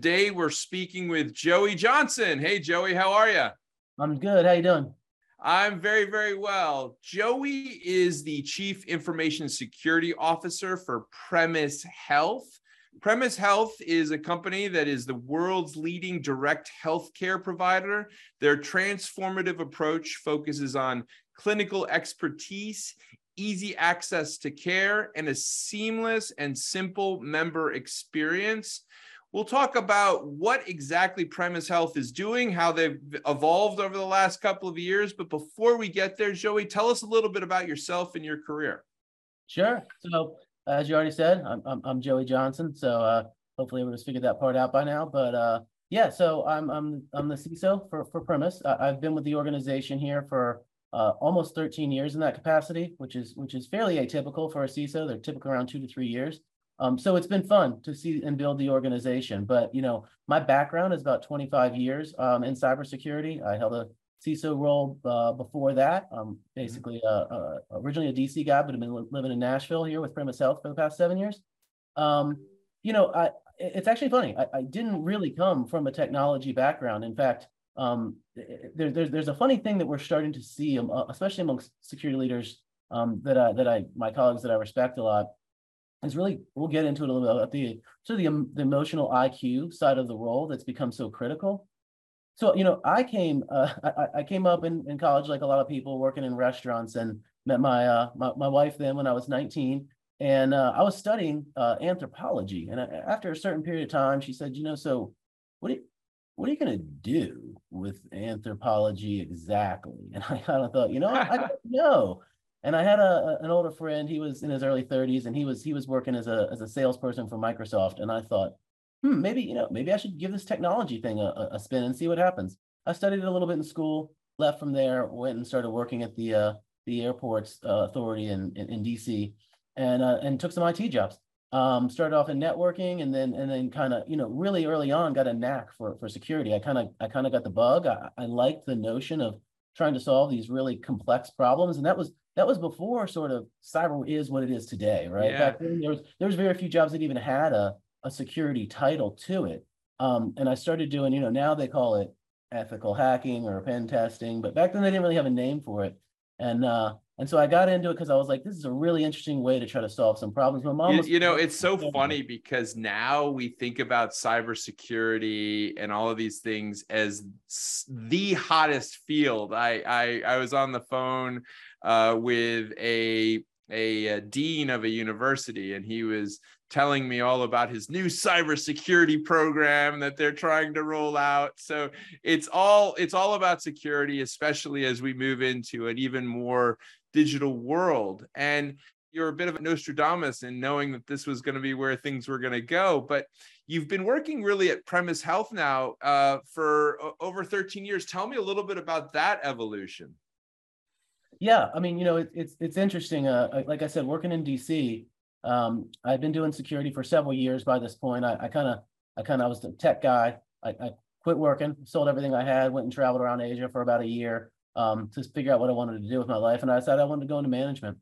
Today we're speaking with Joey Johnson. Hey Joey, how are you? I'm good. How you doing? I'm very very well. Joey is the Chief Information Security Officer for Premise Health. Premise Health is a company that is the world's leading direct healthcare provider. Their transformative approach focuses on clinical expertise, easy access to care, and a seamless and simple member experience. We'll talk about what exactly Premise Health is doing, how they've evolved over the last couple of years. But before we get there, Joey, tell us a little bit about yourself and your career. Sure. So, as you already said, I'm, I'm, I'm Joey Johnson. So, uh, hopefully, everyone's figured that part out by now. But uh, yeah, so I'm, I'm, I'm the CISO for, for Premise. I, have been with the organization here for uh, almost 13 years in that capacity, which is which is fairly atypical for a CISO. They're typically around two to three years. Um, so it's been fun to see and build the organization. But you know, my background is about 25 years um, in cybersecurity. I held a CISO role uh, before that. I'm mm-hmm. basically uh, uh, originally a DC guy, but I've been living in Nashville here with Premise Health for the past seven years. Um, you know, I, it's actually funny. I, I, didn't really come from a technology background. In fact, um, there, there's there's a funny thing that we're starting to see, um, uh, especially amongst security leaders um, that I, that I my colleagues that I respect a lot is really we'll get into it a little bit about the sort the, the emotional IQ side of the role that's become so critical. So you know, I came uh, I, I came up in, in college like a lot of people working in restaurants and met my uh, my, my wife then when I was 19 and uh, I was studying uh, anthropology. And I, after a certain period of time she said you know so what are you, what are you going to do with anthropology exactly? And I kind of thought you know I don't know and I had a an older friend. He was in his early 30s, and he was he was working as a as a salesperson for Microsoft. And I thought, hmm, maybe you know, maybe I should give this technology thing a, a spin and see what happens. I studied a little bit in school, left from there, went and started working at the uh, the airports uh, authority in, in, in DC, and uh, and took some IT jobs. Um, started off in networking, and then and then kind of you know really early on got a knack for for security. I kind of I kind of got the bug. I, I liked the notion of trying to solve these really complex problems, and that was that was before sort of cyber is what it is today, right? Yeah. Back then there was there was very few jobs that even had a, a security title to it. Um, and I started doing, you know, now they call it ethical hacking or pen testing, but back then they didn't really have a name for it. And uh, and so I got into it because I was like, this is a really interesting way to try to solve some problems. My mom you, was, you know, it's so funny because now we think about cybersecurity and all of these things as the hottest field. I I, I was on the phone uh, with a, a, a dean of a university, and he was telling me all about his new cybersecurity program that they're trying to roll out. So it's all it's all about security, especially as we move into an even more digital world. And you're a bit of a Nostradamus in knowing that this was going to be where things were going to go. But you've been working really at Premise Health now uh, for over 13 years. Tell me a little bit about that evolution. Yeah, I mean, you know, it, it's it's interesting. Uh, like I said, working in DC, um, I've been doing security for several years. By this point, I kind of, I kind of was the tech guy. I, I, quit working, sold everything I had, went and traveled around Asia for about a year um, to figure out what I wanted to do with my life, and I decided I wanted to go into management.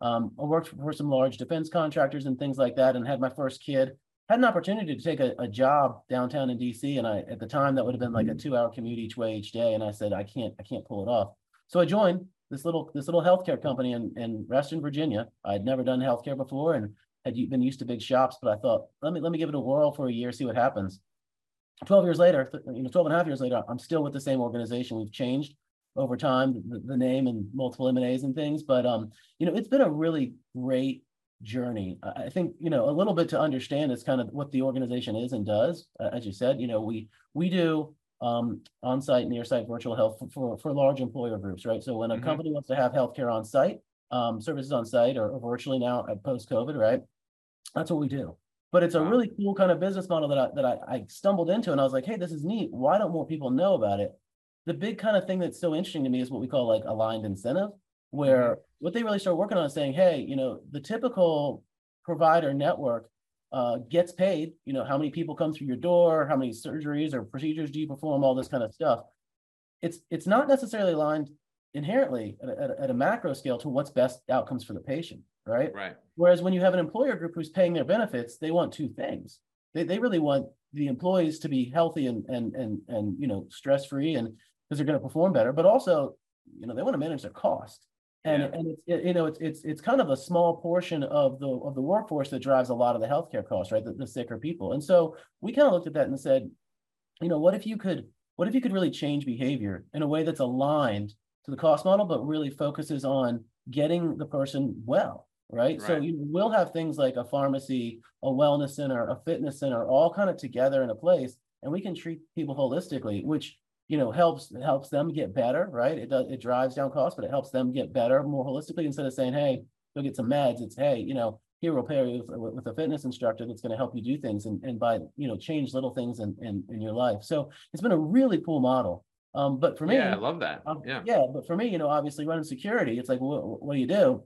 Um, I worked for some large defense contractors and things like that, and had my first kid. Had an opportunity to take a, a job downtown in DC, and I at the time that would have been like a two-hour commute each way each day, and I said I can't, I can't pull it off. So I joined this little this little healthcare company in, in Reston, Virginia. I'd never done healthcare before and had been used to big shops, but I thought, let me let me give it a whirl for a year, see what happens. 12 years later, you know, 12 and a half years later, I'm still with the same organization. We've changed over time, the, the name and multiple M&As and things, but um, you know, it's been a really great journey. I think, you know, a little bit to understand is kind of what the organization is and does. Uh, as you said, you know, we we do um, on-site, near-site virtual health for, for, for, large employer groups, right? So when a mm-hmm. company wants to have healthcare on site, um, services on site or, or virtually now at post-COVID, right? That's what we do. but it's a really cool kind of business model that I, that I, I stumbled into and I was like, hey, this is neat. Why don't more people know about it? The big kind of thing that's so interesting to me is what we call like aligned incentive, where what they really start working on is saying, hey, you know, the typical provider network uh, gets paid, you know, how many people come through your door, how many surgeries or procedures do you perform, all this kind of stuff. It's it's not necessarily aligned inherently at a, at a- macro scale to what's best outcomes for the patient, right? Right. Whereas when you have an employer group who's paying their benefits, they want two things. They, they really want the employees to be healthy and, and, and, and, you know, stress-free and because they're going to perform better, but also, you know, they want to manage their cost. And, Yeah. and it's, it- you know, it's, it's, it's kind of a small portion of the, of the workforce that drives a lot of the healthcare costs, right? The, the sicker people. And so we kind of looked at that and said, you know, what if you could, what if you could really change behavior in a way that's aligned to the cost model, but really focuses on getting the person well, right? So Right. you will have things like a pharmacy, a wellness center, a fitness center, all kind of together in a place, and we can treat people holistically, which you know helps helps them get better, right? It does it drives down costs, but it helps them get better more holistically instead of saying, hey, go get some meds. It's hey, you know, here we'll pair you with, with a fitness instructor that's going to help you do things and, and by you know change little things in, in in your life. So it's been a really cool model. Um, but for me, yeah, I love that. um, yeah. Yeah, but for me, you know, obviously running security, it's like, what, what do you do?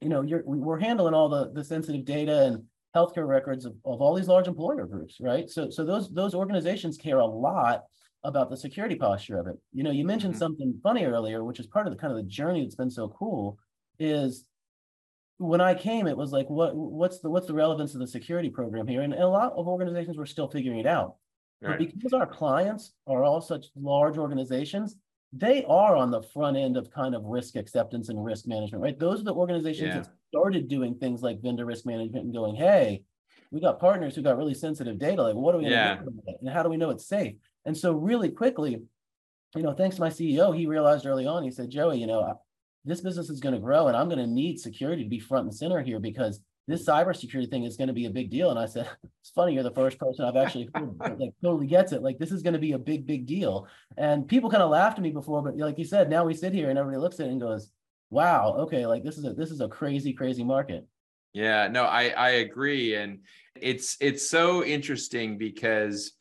You know, you're, we- we're handling all the, the sensitive data and healthcare records of, of all these large employer groups, right? So, so those, those organizations care a lot about the security posture of it. You know, you mentioned Mhm. something funny earlier, which is part of the kind of the journey that's been so cool is when I came, it was like, what, what's the, what's the relevance of the security program here? And a lot of organizations were still figuring it out. But because our clients are all such large organizations, they are on the front end of kind of risk acceptance and risk management, right? Those are the organizations Yeah. that started doing things like vendor risk management and going, hey, we got partners who got really sensitive data. Like, what are we gonna Yeah. do? And how do we know it's safe? And so really quickly, you know, thanks to my CEO, he realized early on, he said, Joey, you know, this business is going to grow and I'm going to need security to be front and center here because this cybersecurity thing is going to be a big deal. And I said, it's funny, you're the first person I've actually heard like totally gets it. Like this is going to be a big, big deal. And people kind of laughed at me before, but like you said, now we sit here and everybody looks at it and goes, wow, okay, like this is a this is a crazy, crazy market. Yeah, no, I I agree, and it's it's so interesting because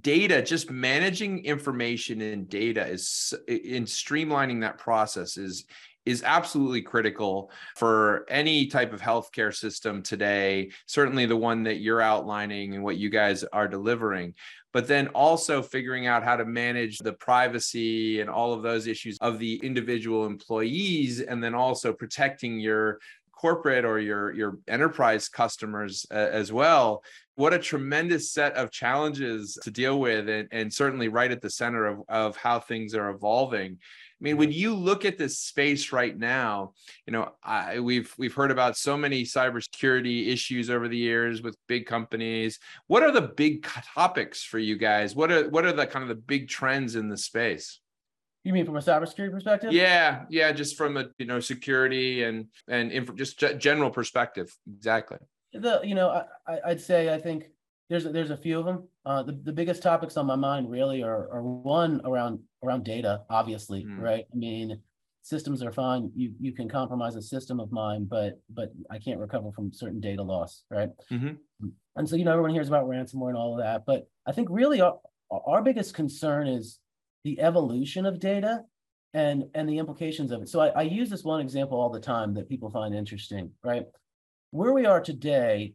data, just managing information and data is in streamlining that process is is absolutely critical for any type of healthcare system today. Certainly, the one that you're outlining and what you guys are delivering. But then also figuring out how to manage the privacy and all of those issues of the individual employees, and then also protecting your corporate or your your enterprise customers uh, as well what a tremendous set of challenges to deal with and, and certainly right at the center of, of how things are evolving. I mean when mm-hmm. you look at this space right now you know I, we've we've heard about so many cybersecurity issues over the years with big companies. What are the big topics for you guys? What are what are the kind of the big trends in the space? You mean from a cybersecurity perspective? yeah yeah just from a you know security and and inf- just ge- general perspective. Exactly The, you know, I, I'd say, I think there's, there's a few of them. Uh, the, the biggest topics on my mind really are, are one around, around data, obviously, Mm. right? I mean, systems are fine. You, you can compromise a system of mine, but, but I can't recover from certain data loss, right? Mhm. And so, you know, everyone hears about ransomware and all of that, but I think really our, our biggest concern is the evolution of data and, and the implications of it. So I, I use this one example all the time that people find interesting, right? Where we are today,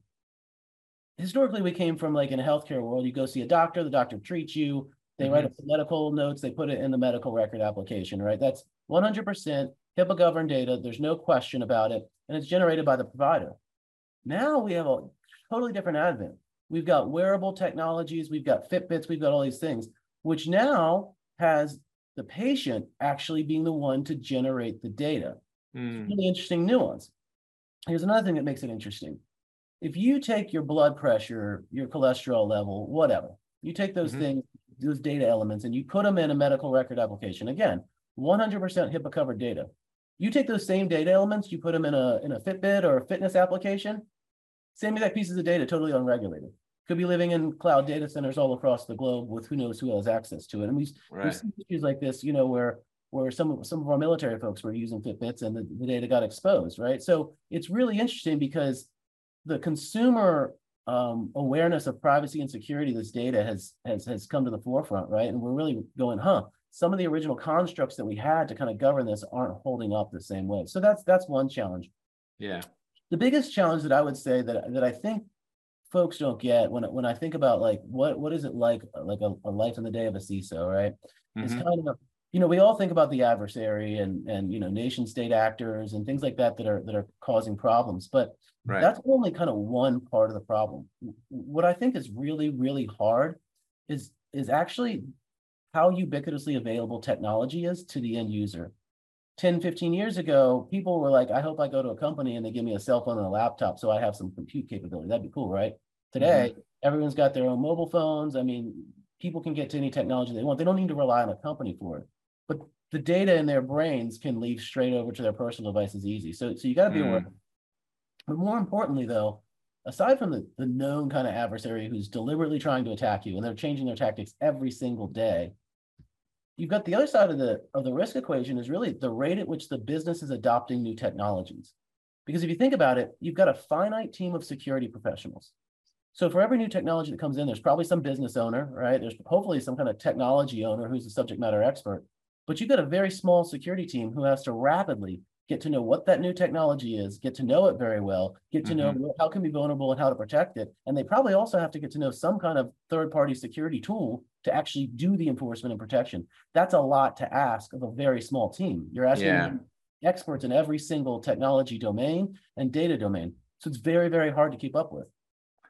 historically, we came from like in a healthcare world, you go see a doctor, the doctor treats you, they write up the medical notes, they put it in the medical record application, right? That's 100% HIPAA governed data. There's no question about it. And it's generated by the provider. Now we have a totally different advent. We've got wearable technologies, we've got Fitbits, we've got all these things, which now has the patient actually being the one to generate the data Mm, really interesting nuance. Here's another thing that makes it interesting. If you take your blood pressure, your cholesterol level, whatever, you take those Mhm. things, those data elements, and you put them in a medical record application. Again, 100% HIPAA covered data. You take those same data elements, you put them in a in a Fitbit or a fitness application, same exact pieces of data, totally unregulated. Could be living in cloud data centers all across the globe with who knows who has access to it. And we right seen issues like this, you know, where where some of some of our military folks were using Fitbits and the, the data got exposed, right? So it's really interesting because the consumer um, awareness of privacy and security, this data has has has come to the forefront, right? And we're really going, huh? Some of the original constructs that we had to kind of govern this aren't holding up the same way. So that's that's one challenge. Yeah. The biggest challenge that I would say that that I think folks don't get when when I think about like what what is it like like a, a life in the day of a CISO, right? Mm-hmm. It's kind of you know we all think about the adversary and and you know nation state actors and things like that that are that are causing problems, but right. that's only kind of one part of the problem. What I think is really really hard is is actually how ubiquitously available technology is to the end user. 10, 15 years ago, people were like, I hope I go to a company and they give me a cell phone and a laptop so I have some compute capability. That'd be cool, right? Today, mm-hmm. everyone's got their own mobile phones. I mean, people can get to any technology they want. They don't need to rely on a company for it. But the data in their brains can leave straight over to their personal devices easy. So, so you got to be mm. aware. But more importantly, though, aside from the, the known kind of adversary who's deliberately trying to attack you and they're changing their tactics every single day, you've got the other side of the of the risk equation is really the rate at which the business is adopting new technologies. Because if you think about it, you've got a finite team of security professionals. So for every new technology that comes in, there's probably some business owner, right? There's hopefully some kind of technology owner who's a subject matter expert. But you've got a very small security team who has to rapidly get to know what that new technology is, get to know it very well, get to mm-hmm. know how can be vulnerable and how to protect it. And they probably also have to get to know some kind of third-party security tool to actually do the enforcement and protection. That's a lot to ask of a very small team. You're asking yeah. experts in every single technology domain and data domain. So it's very, very hard to keep up with.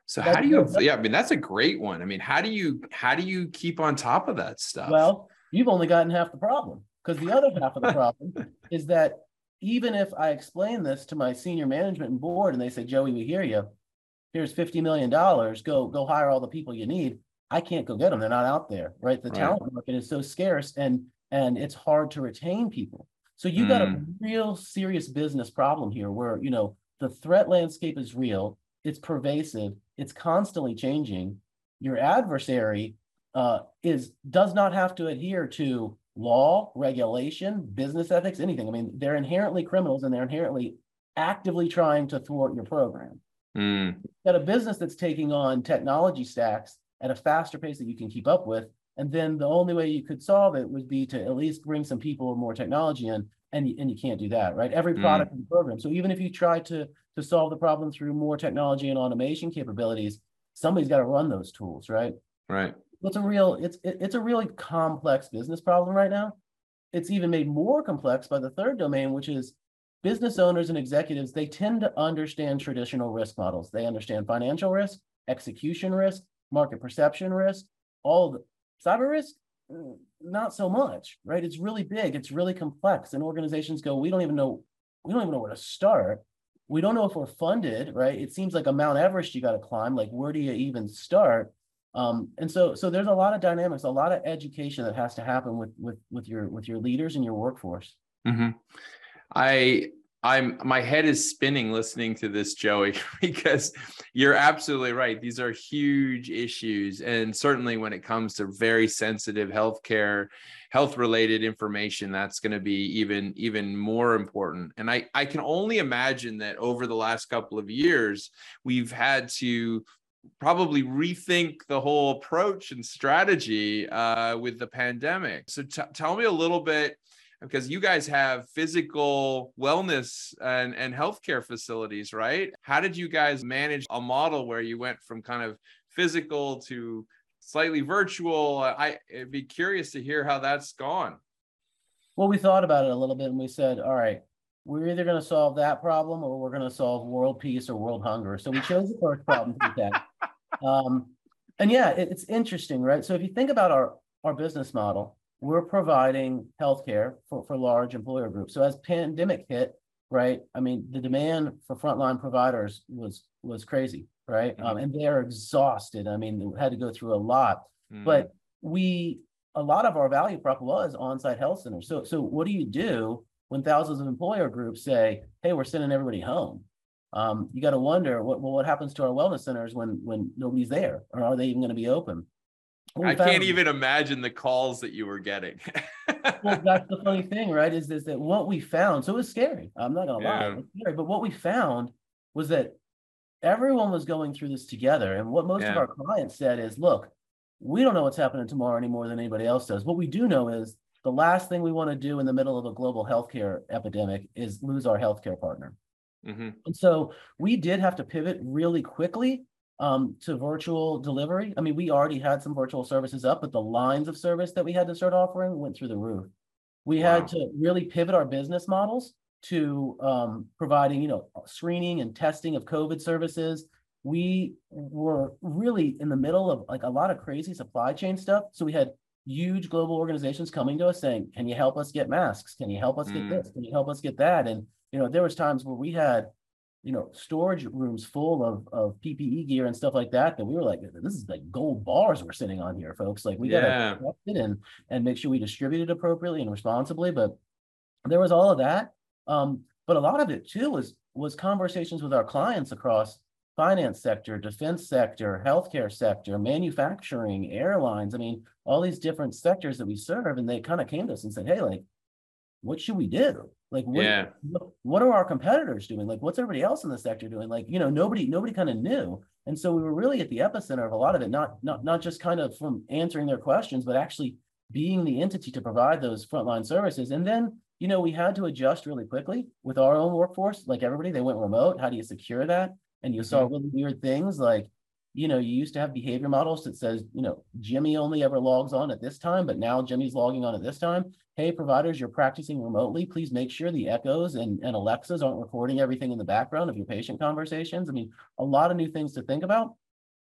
So that's, how do you yeah, I mean that's a great one. I mean, how do you how do you keep on top of that stuff? Well, you've only gotten half the problem because the other half of the problem is that even if I explain this to my senior management and board and they say, Joey, we hear you. Here's $50 million. Go, go hire all the people you need. I can't go get them. They're not out there, right? The right. talent market is so scarce and and it's hard to retain people. So you mm. got a mm. real serious business problem here where, you know, the threat landscape is real, it's pervasive, it's constantly changing. Your adversary uh, is does not have to adhere to law, regulation, business ethics, anything. I mean, they're inherently criminals and they're inherently actively trying to thwart your program. Mm. Got a business that's taking on technology stacks at a faster pace that you can keep up with. And then the only way you could solve it would be to at least bring some people or more technology in. And, and you can't do that, right? Every mm. product mm. in the program. So even if you try to, to solve the problem through more technology and automation capabilities, somebody's got to run those tools, right? Right it's a real it's it, it's a really complex business problem right now. It's even made more complex by the third domain which is business owners and executives they tend to understand traditional risk models. They understand financial risk execution risk market perception risk all the cyber risk mm, not so much right? It's really big. It's really complex and organizations go we don't even know we don't even know where to start. We don't know if we're funded right? It seems like a mount everest you got to climb. Like where do you even start um, and so, so there's a lot of dynamics, a lot of education that has to happen with with with your with your leaders and your workforce. Mm-hmm. I I'm my head is spinning listening to this, Joey, because you're absolutely right. These are huge issues, and certainly when it comes to very sensitive healthcare, health related information, that's going to be even even more important. And I I can only imagine that over the last couple of years, we've had to probably rethink the whole approach and strategy uh, with the pandemic. So t- tell me a little bit because you guys have physical wellness and, and healthcare facilities, right? How did you guys manage a model where you went from kind of physical to slightly virtual? I, I'd be curious to hear how that's gone. Well, we thought about it a little bit and we said, all right, we're either going to solve that problem or we're going to solve world peace or world hunger. So we chose the first problem to that. Um, and yeah, it, it's interesting, right? So if you think about our, our business model, we're providing healthcare for, for large employer groups. So as pandemic hit, right? I mean, the demand for frontline providers was was crazy, right? Mm-hmm. Um, and they're exhausted. I mean, had to go through a lot, mm-hmm. but we a lot of our value prop was on-site health centers. So so what do you do when thousands of employer groups say, "Hey, we're sending everybody home"? Um, you got to wonder what well, what happens to our wellness centers when when nobody's there, or are they even going to be open? I found, can't even imagine the calls that you were getting. well, that's the funny thing, right? Is is that what we found? So it was scary. I'm not gonna lie, yeah. it was scary. But what we found was that everyone was going through this together. And what most of our clients said is, look, we don't know what's happening tomorrow any more than anybody else does. What we do know is the last thing we want to do in the middle of a global healthcare epidemic is lose our healthcare partner. Mhm. And so we did have to pivot really quickly um, to virtual delivery. I mean, we already had some virtual services up, but the lines of service that we had to start offering went through the roof. We Wow. had to really pivot our business models to um, providing, you know, screening and testing of COVID services. We were really in the middle of like a lot of crazy supply chain stuff. So we had huge global organizations coming to us saying, "Can you help us get masks? Can you help us get Mm. this? Can you help us get that?" And you know, there was times where we had, you know, storage rooms full of of PPE gear and stuff like that that we were like, "This is like gold bars we're sitting on here, folks. Like we Yeah. gotta it and and make sure we distribute it appropriately and responsibly." But there was all of that. Um, but a lot of it too was was conversations with our clients across finance sector, defense sector, healthcare sector, manufacturing, airlines. I mean, all these different sectors that we serve, and they kind of came to us and said, "Hey, like, what should we do? Like, what, Yeah. what, are our competitors doing? Like, what's everybody else in the sector doing? Like, you know, nobody nobody kind of knew." And so we were really at the epicenter of a lot of it, not not not just kind of from answering their questions, but actually being the entity to provide those frontline services. And then, you know, we had to adjust really quickly with our own workforce. Like everybody, they went remote. How do you secure that? And you saw mm-hmm. really weird things like, you know, you used to have behavior models that says, you know, Jimmy only ever logs on at this time, but now Jimmy's logging on at this time. Hey, providers, you're practicing remotely. Please make sure the echoes and, and Alexas aren't recording everything in the background of your patient conversations. I mean, a lot of new things to think about.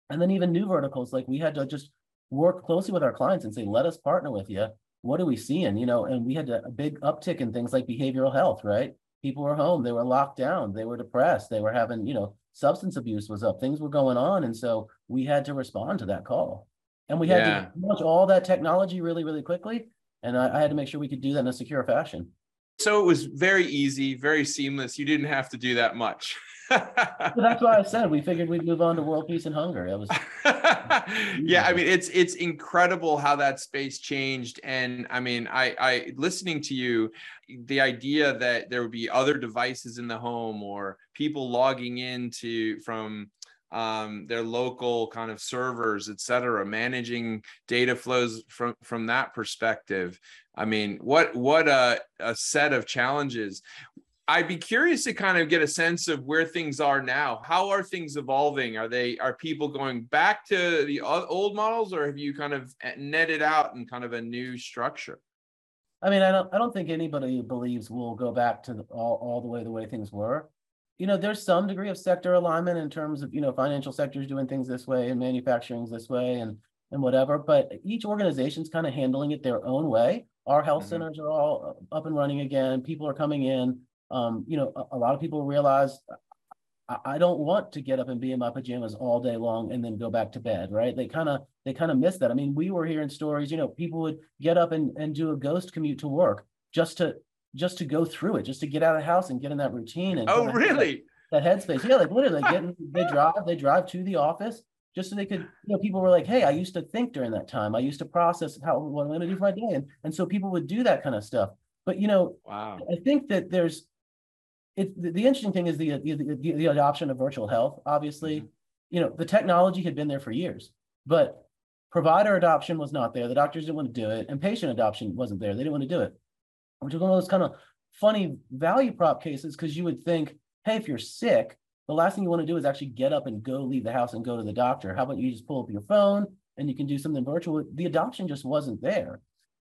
And then even new verticals, like we had to just work closely with our clients and say, let us partner with you. What are we seeing? You know, and we had a, big uptick in things like behavioral health, right? People were home, they were locked down, they were depressed, they were having, you know, substance abuse was up, things were going on. And so we had to respond to that call. And we had Yeah. to launch all that technology really, really quickly. And I, I had to make sure we could do that in a secure fashion. So it was very easy, very seamless. You didn't have to do that much. So that's why I said we figured we'd move on to world peace and hunger. It was yeah, I mean it's it's incredible how that space changed and I mean I I listening to you the idea that there would be other devices in the home or people logging into from um, their local kind of servers, et cetera, managing data flows from from that perspective. I mean, what what a, a set of challenges. I'd be curious to kind of get a sense of where things are now. How are things evolving? Are they are people going back to the old models, or have you kind of netted out in kind of a new structure? I mean, I don't, I don't think anybody believes we'll go back to the, all, all the way the way things were. You know, there's some degree of sector alignment in terms of, you know, financial sectors doing things this way and manufacturing's this way and, and whatever, but each organization's kind of handling it their own way. Our health Mhm. centers are all up and running again. People are coming in. Um, you know, a, a lot of people realize I, I don't want to get up and be in my pajamas all day long and then go back to bed, right? They kind of they kind of miss that. I mean, we were hearing stories, you know, people would get up and, and do a ghost commute to work just to just to go through it, just to get out of the house and get in that routine and Oh, kinda that- really? that headspace. Yeah, like literally they get in, they drive, they drive to the office just so they could, you know, people were like, Hey, I used to think during that time. I used to process how what I'm gonna do for my day. And and so people would do that kind of stuff. But you know, Wow. I think that there's it the, the interesting thing is the, the the the adoption of virtual health. Obviously, Mhm. you know, the technology had been there for years, but provider adoption was not there. The doctors didn't want to do it, and patient adoption wasn't there. They didn't want to do it, which was one of those kind of funny value prop cases because you would think, hey, if you're sick, the last thing you want to do is actually get up and go leave the house and go to the doctor. How about you just pull up your phone and you can do something virtual? The adoption just wasn't there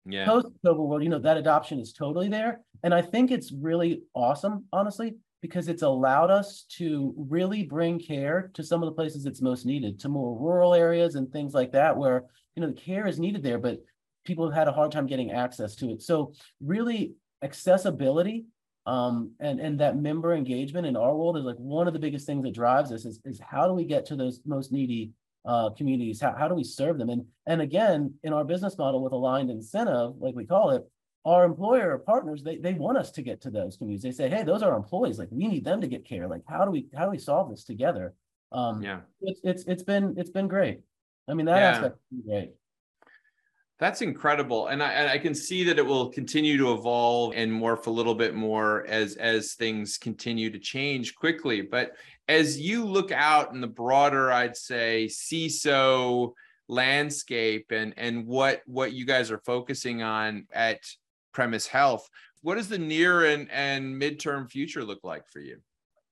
Yeah. post COVID world, you know, that adoption is totally there. And I think it's really awesome, honestly, because it's allowed us to really bring care to some of the places it's most needed, to more rural areas and things like that, where, you know, the care is needed there, but people have had a hard time getting access to it. So really accessibility um, and, and that member engagement in our world is like one of the biggest things that drives us is, is how do we get to those most needy uh, communities? How, how do we serve them? And, and again, in our business model with aligned incentive, like we call it, our employer partners, they, they want us to get to those communities. They say, hey, those are our employees. Like we need them to get care. Like how do we, how do we solve this together? Um, Yeah. it's, it's, it's been, it's been great. I mean, that Yeah. aspect great. That's incredible, and I, I can see that it will continue to evolve and morph a little bit more as as things continue to change quickly. But as you look out in the broader, I'd say CISO landscape and and what what you guys are focusing on at Premise Health, what does the near and and midterm future look like for you?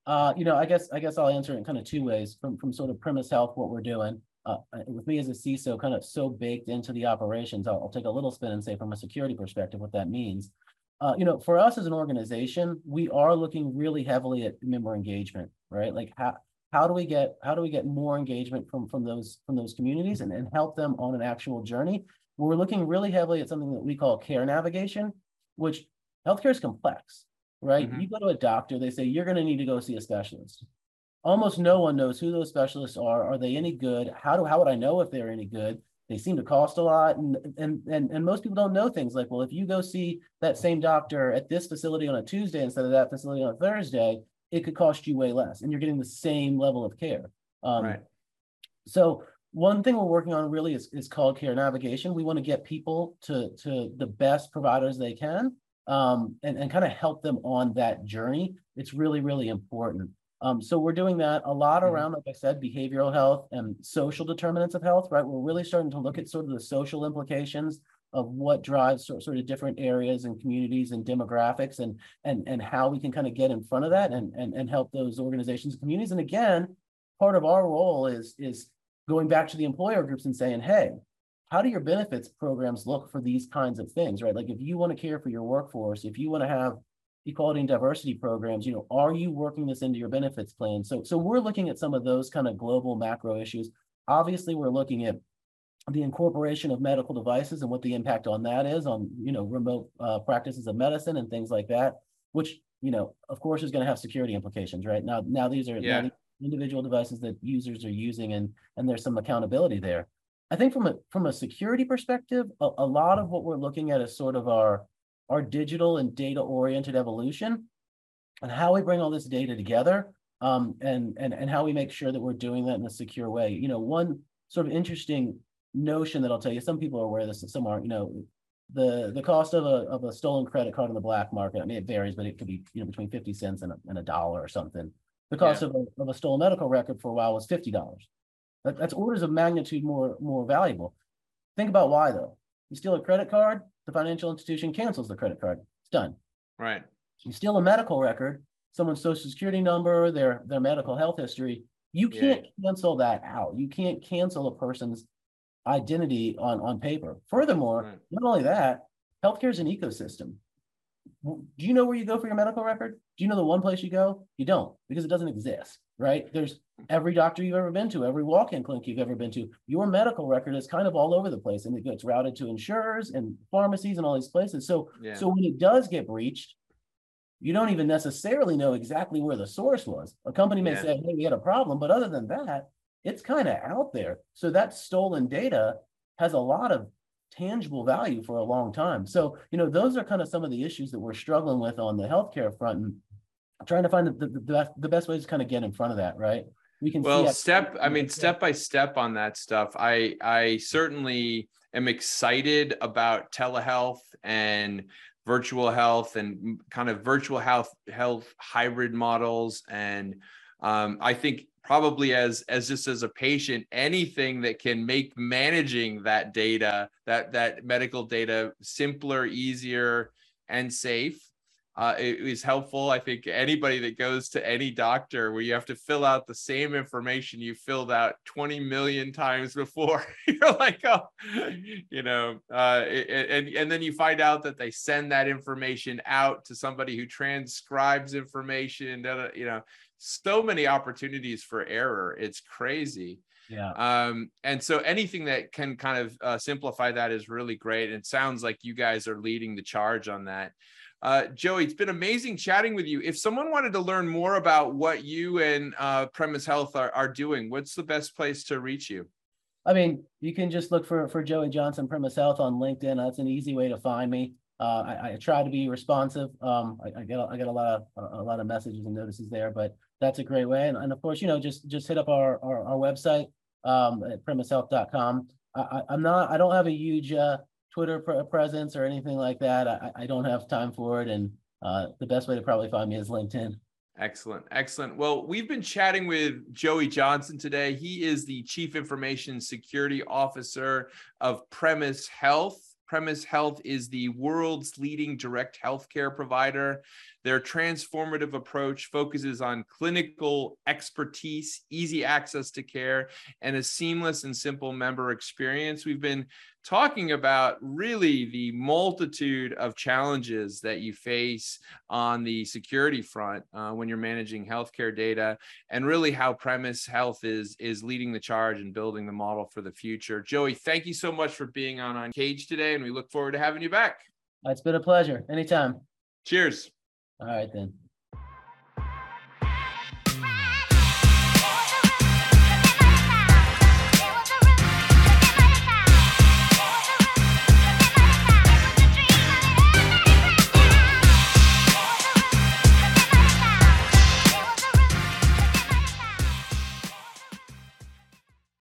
Uh, you know, I guess I guess I'll answer in kind of two ways. From from sort of Premise Health, what we're doing uh, with me as a CISO, kind of so baked into the operations. I'll, I'll, take a little spin and say from a security perspective what that means. Uh, you know, for us as an organization, we are looking really heavily at member engagement, right? Like how how do we get how do we get more engagement from from those from those communities and, and help them on an actual journey? We're looking really heavily at something that we call care navigation, which healthcare is complex, right? Mm-hmm. You go to a doctor, they say you're going to need to go see a specialist almost no one knows who those specialists are. Are they any good? How do how would I know if they're any good? They seem to cost a lot, and and and and most people don't know things like, well, if you go see that same doctor at this facility on a Tuesday instead of that facility on a Thursday, it could cost you way less, and you're getting the same level of care. Um, right. So one thing we're working on really is, is called care navigation. We want to get people to to the best providers they can, um, and and kind of help them on that journey. It's really really important. Um, so we're doing that a lot mm-hmm. around, like I said, behavioral health and social determinants of health, right? We're really starting to look at sort of the social implications of what drives sort, sort of different areas and communities and demographics and and and how we can kind of get in front of that and and, and help those organizations and communities. And again, part of our role is is going back to the employer groups and saying, hey, how do your benefits programs look for these kinds of things, right? Like if you want to care for your workforce, if you want to have equality and diversity programs, you know, are you working this into your benefits plan? So, so we're looking at some of those kind of global macro issues. Obviously, we're looking at the incorporation of medical devices and what the impact on that is on, you know, remote uh, practices of medicine and things like that, which, you know, of course is going to have security implications, right? Now, now these are yeah. individual devices that users are using and, and there's some accountability there. I think from a from a security perspective, a, a lot of what we're looking at is sort of our our digital and data oriented evolution and how we bring all this data together um, and, and, and how we make sure that we're doing that in a secure way. You know, one sort of interesting notion that I'll tell you, some people are aware of this and some aren't, you know, the the cost of a of a stolen credit card in the black market, I mean, it varies, but it could be, you know, between 50 cents and a, and a dollar or something. The cost yeah. of, a, of a stolen medical record for a while was $50. That, that's orders of magnitude more, more valuable. Think about why though. You steal a credit card, the financial institution cancels the credit card. It's done. Right. You steal a medical record, someone's social security number, their their medical health history. You can't yeah. cancel that out. You can't cancel a person's identity on on paper. Furthermore, right. not only that, healthcare is an ecosystem. Do you know where you go for your medical record? Do you know the one place you go? You don't because it doesn't exist, right? There's every doctor you've ever been to, every walk-in clinic you've ever been to. Your medical record is kind of all over the place, and it gets routed to insurers and pharmacies and all these places. So, yeah. so when it does get breached, you don't even necessarily know exactly where the source was. A company may yeah. say, "Hey, we had a problem," but other than that, it's kind of out there. So that stolen data has a lot of tangible value for a long time. So, you know, those are kind of some of the issues that we're struggling with on the healthcare front and trying to find the, the, the, the best ways to kind of get in front of that, right? We can well step, I mean, step by step on that stuff. I I certainly am excited about telehealth and virtual health and kind of virtual health health hybrid models and um, I think probably as as just as a patient anything that can make managing that data that that medical data simpler easier and safe uh, it is helpful. I think anybody that goes to any doctor where you have to fill out the same information you filled out 20 million times before, you're like, oh, you know, uh, and, and then you find out that they send that information out to somebody who transcribes information, you know, so many opportunities for error. It's crazy. Yeah. Um, and so anything that can kind of uh, simplify that is really great. And it sounds like you guys are leading the charge on that. Uh, Joey, it's been amazing chatting with you. If someone wanted to learn more about what you and uh, Premise Health are, are doing, what's the best place to reach you? I mean, you can just look for for Joey Johnson Premise Health on LinkedIn. That's an easy way to find me. Uh, I, I, try to be responsive. Um, I, I, get I get a lot of a lot of messages and notices there, but that's a great way. And, and of course, you know, just just hit up our our, our website um, at premisehealth.com. I, I'm not I don't have a huge uh, Twitter pre- presence or anything like that. I, I don't have time for it. And uh, the best way to probably find me is LinkedIn. Excellent. Excellent. Well, we've been chatting with Joey Johnson today. He is the Chief Information Security Officer of Premise Health. Premise Health is the world's leading direct healthcare provider. Their transformative approach focuses on clinical expertise, easy access to care, and a seamless and simple member experience. We've been talking about really the multitude of challenges that you face on the security front uh, when you're managing healthcare data and really how premise health is is leading the charge and building the model for the future joey thank you so much for being on Uncaged today and we look forward to having you back It's been a pleasure. Anytime. cheers All right, then.